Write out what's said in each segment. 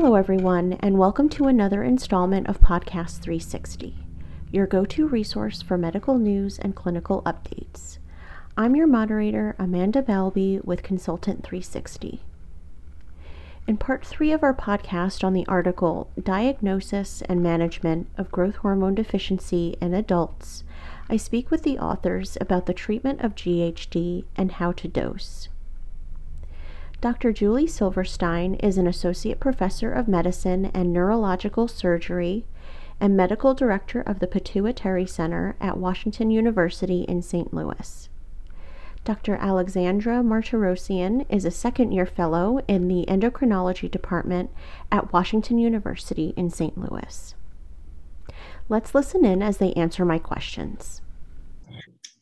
Hello, everyone, and welcome to another installment of Podcast 360, your go to resource for medical news and clinical updates. I'm your moderator, Amanda Balby, with Consultant 360. In part three of our podcast on the article Diagnosis and Management of Growth Hormone Deficiency in Adults, I speak with the authors about the treatment of GHD and how to dose. Dr. Julie Silverstein is an associate professor of medicine and neurological surgery and medical director of the Pituitary Center at Washington University in St. Louis. Dr. Alexandra Martirosian is a second year fellow in the endocrinology department at Washington University in St. Louis. Let's listen in as they answer my questions.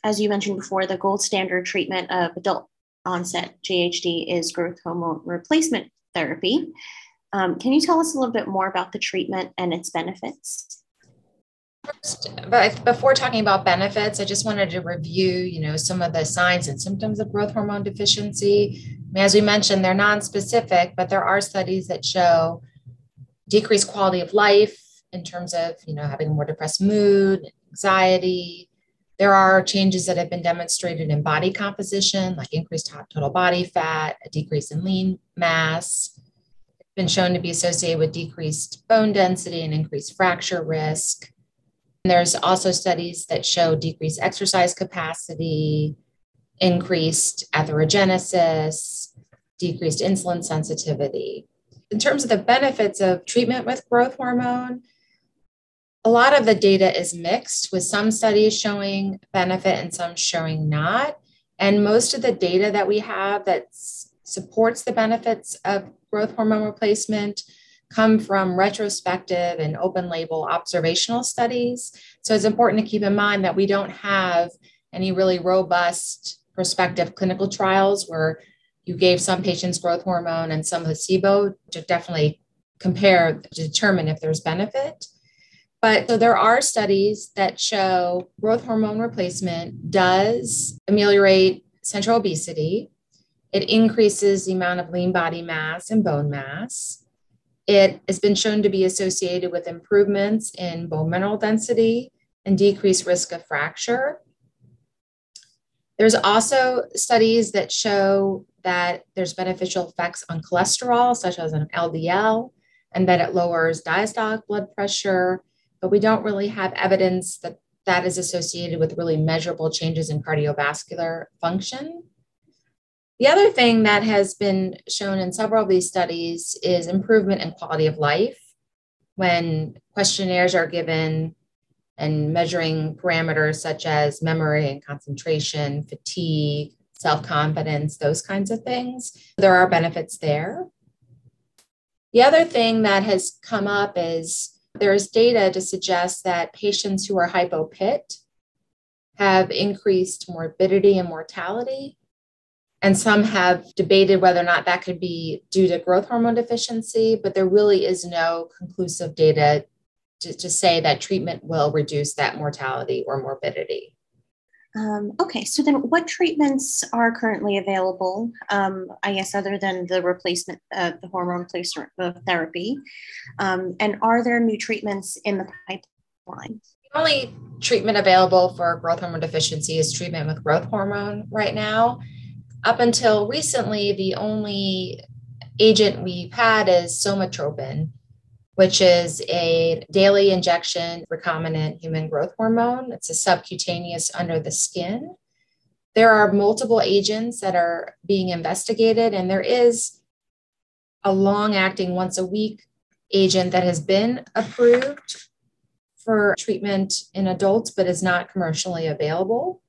As you mentioned before, the gold standard treatment of adult onset GHD is growth hormone replacement therapy. Um, can you tell us a little bit more about the treatment and its benefits? First, but before talking about benefits, I just wanted to review, you know, some of the signs and symptoms of growth hormone deficiency. I mean, as we mentioned, they're non-specific, but there are studies that show decreased quality of life in terms of, you know, having more depressed mood, anxiety, there are changes that have been demonstrated in body composition, like increased total body fat, a decrease in lean mass, it's been shown to be associated with decreased bone density and increased fracture risk. And there's also studies that show decreased exercise capacity, increased atherogenesis, decreased insulin sensitivity. In terms of the benefits of treatment with growth hormone, a lot of the data is mixed with some studies showing benefit and some showing not. And most of the data that we have that supports the benefits of growth hormone replacement come from retrospective and open label observational studies. So it's important to keep in mind that we don't have any really robust prospective clinical trials where you gave some patients growth hormone and some placebo to definitely compare to determine if there's benefit. But so there are studies that show growth hormone replacement does ameliorate central obesity. It increases the amount of lean body mass and bone mass. It has been shown to be associated with improvements in bone mineral density and decreased risk of fracture. There's also studies that show that there's beneficial effects on cholesterol, such as an LDL, and that it lowers diastolic blood pressure but we don't really have evidence that that is associated with really measurable changes in cardiovascular function. The other thing that has been shown in several of these studies is improvement in quality of life when questionnaires are given and measuring parameters such as memory and concentration, fatigue, self confidence, those kinds of things. There are benefits there. The other thing that has come up is there is data to suggest that patients who are hypopit have increased morbidity and mortality. And some have debated whether or not that could be due to growth hormone deficiency, but there really is no conclusive data to, to say that treatment will reduce that mortality or morbidity. Um, okay, so then what treatments are currently available, um, I guess, other than the replacement, uh, the hormone replacement therapy? Um, and are there new treatments in the pipeline? The only treatment available for growth hormone deficiency is treatment with growth hormone right now. Up until recently, the only agent we've had is somatropin, which is a daily injection recombinant human growth hormone. It's a subcutaneous under the skin. There are multiple agents that are being investigated, and there is a long acting once a week agent that has been approved for treatment in adults, but is not commercially available.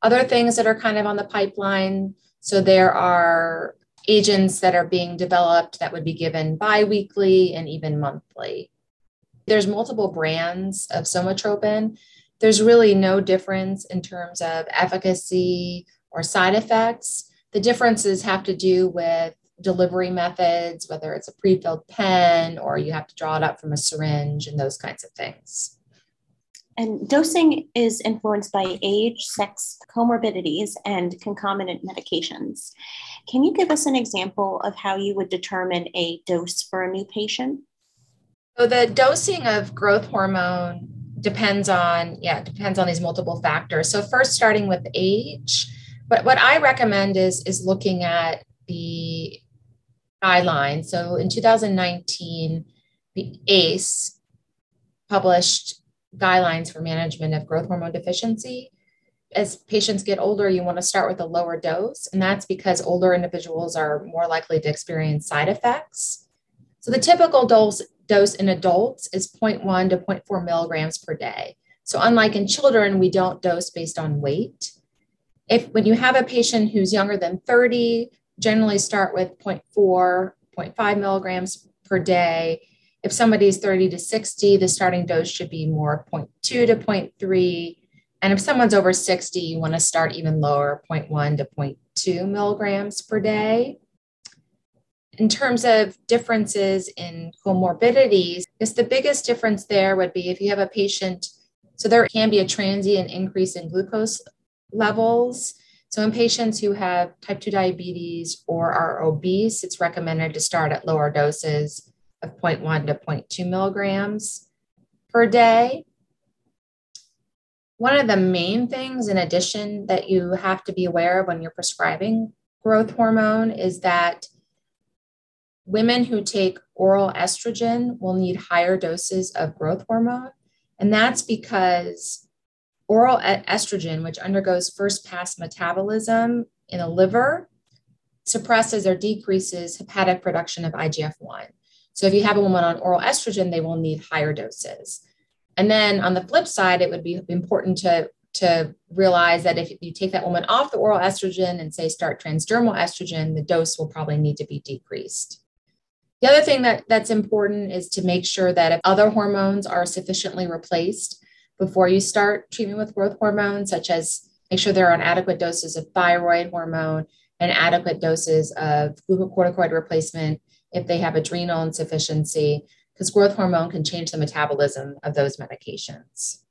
Other things that are kind of on the pipeline so there are agents that are being developed that would be given biweekly and even monthly. There's multiple brands of somatropin. There's really no difference in terms of efficacy or side effects. The differences have to do with delivery methods, whether it's a pre-filled pen or you have to draw it up from a syringe and those kinds of things. And dosing is influenced by age, sex, comorbidities, and concomitant medications. Can you give us an example of how you would determine a dose for a new patient? So the dosing of growth hormone depends on, yeah, depends on these multiple factors. So first starting with age, but what I recommend is is looking at the guidelines. So in 2019, the ACE published guidelines for management of growth hormone deficiency. As patients get older, you want to start with a lower dose, and that's because older individuals are more likely to experience side effects. So the typical dose, dose in adults is 0.1 to 0.4 milligrams per day. So unlike in children, we don't dose based on weight. If when you have a patient who's younger than 30, generally start with 0.4, 0.5 milligrams per day if somebody's 30 to 60, the starting dose should be more 0.2 to 0.3. And if someone's over 60, you want to start even lower, 0.1 to 0.2 milligrams per day. In terms of differences in comorbidities, is the biggest difference there would be if you have a patient, so there can be a transient increase in glucose levels. So in patients who have type 2 diabetes or are obese, it's recommended to start at lower doses of 0.1 to 0.2 milligrams per day. One of the main things, in addition, that you have to be aware of when you're prescribing growth hormone is that women who take oral estrogen will need higher doses of growth hormone. And that's because oral estrogen, which undergoes first pass metabolism in the liver, suppresses or decreases hepatic production of IGF 1. So if you have a woman on oral estrogen, they will need higher doses. And then on the flip side, it would be important to, to realize that if you take that woman off the oral estrogen and say start transdermal estrogen, the dose will probably need to be decreased. The other thing that, that's important is to make sure that if other hormones are sufficiently replaced before you start treatment with growth hormones, such as make sure there are adequate doses of thyroid hormone and adequate doses of glucocorticoid replacement if they have adrenal insufficiency, because growth hormone can change the metabolism of those medications.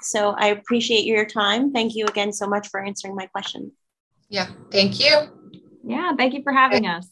So I appreciate your time. Thank you again so much for answering my question. Yeah, thank you. Yeah, thank you for having us.